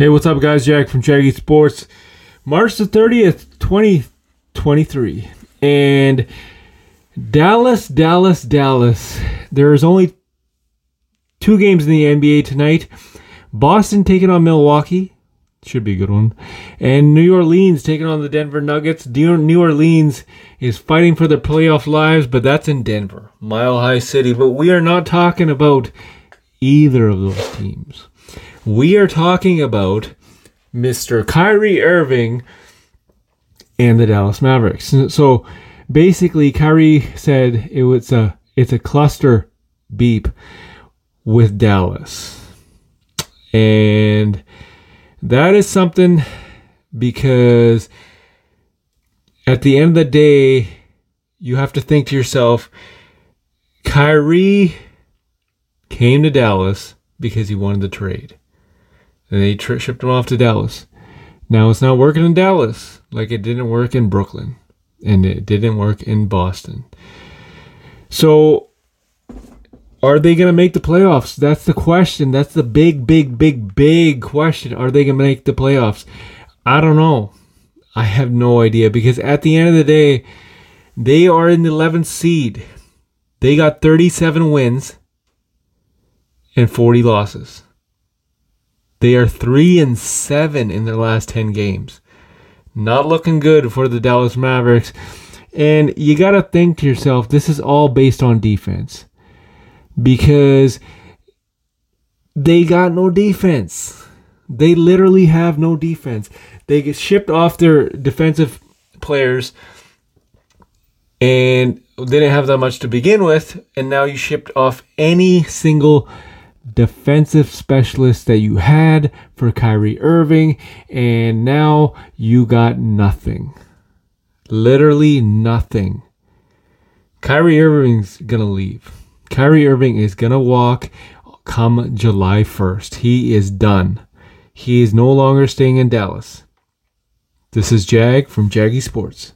Hey, what's up, guys? Jack from Jaggy Sports. March the 30th, 2023. And Dallas, Dallas, Dallas. There's only two games in the NBA tonight. Boston taking on Milwaukee. Should be a good one. And New Orleans taking on the Denver Nuggets. New Orleans is fighting for their playoff lives, but that's in Denver, Mile High City. But we are not talking about either of those teams. We are talking about Mr. Kyrie Irving and the Dallas Mavericks. So basically, Kyrie said it was a it's a cluster beep with Dallas, and that is something because at the end of the day, you have to think to yourself, Kyrie came to Dallas because he wanted the trade. And they tri- shipped him off to Dallas. Now it's not working in Dallas like it didn't work in Brooklyn and it didn't work in Boston. So are they going to make the playoffs? That's the question. That's the big, big, big, big question. Are they going to make the playoffs? I don't know. I have no idea because at the end of the day, they are in the 11th seed. They got 37 wins and 40 losses. They are 3 and 7 in their last 10 games. Not looking good for the Dallas Mavericks. And you got to think to yourself, this is all based on defense. Because they got no defense. They literally have no defense. They get shipped off their defensive players and didn't have that much to begin with. And now you shipped off any single defensive specialist that you had for Kyrie Irving, and now you got nothing. Literally nothing. Kyrie Irving's gonna leave. Kyrie Irving is gonna walk come July 1st. He is done. He is no longer staying in Dallas. This is Jag from Jaggy Sports.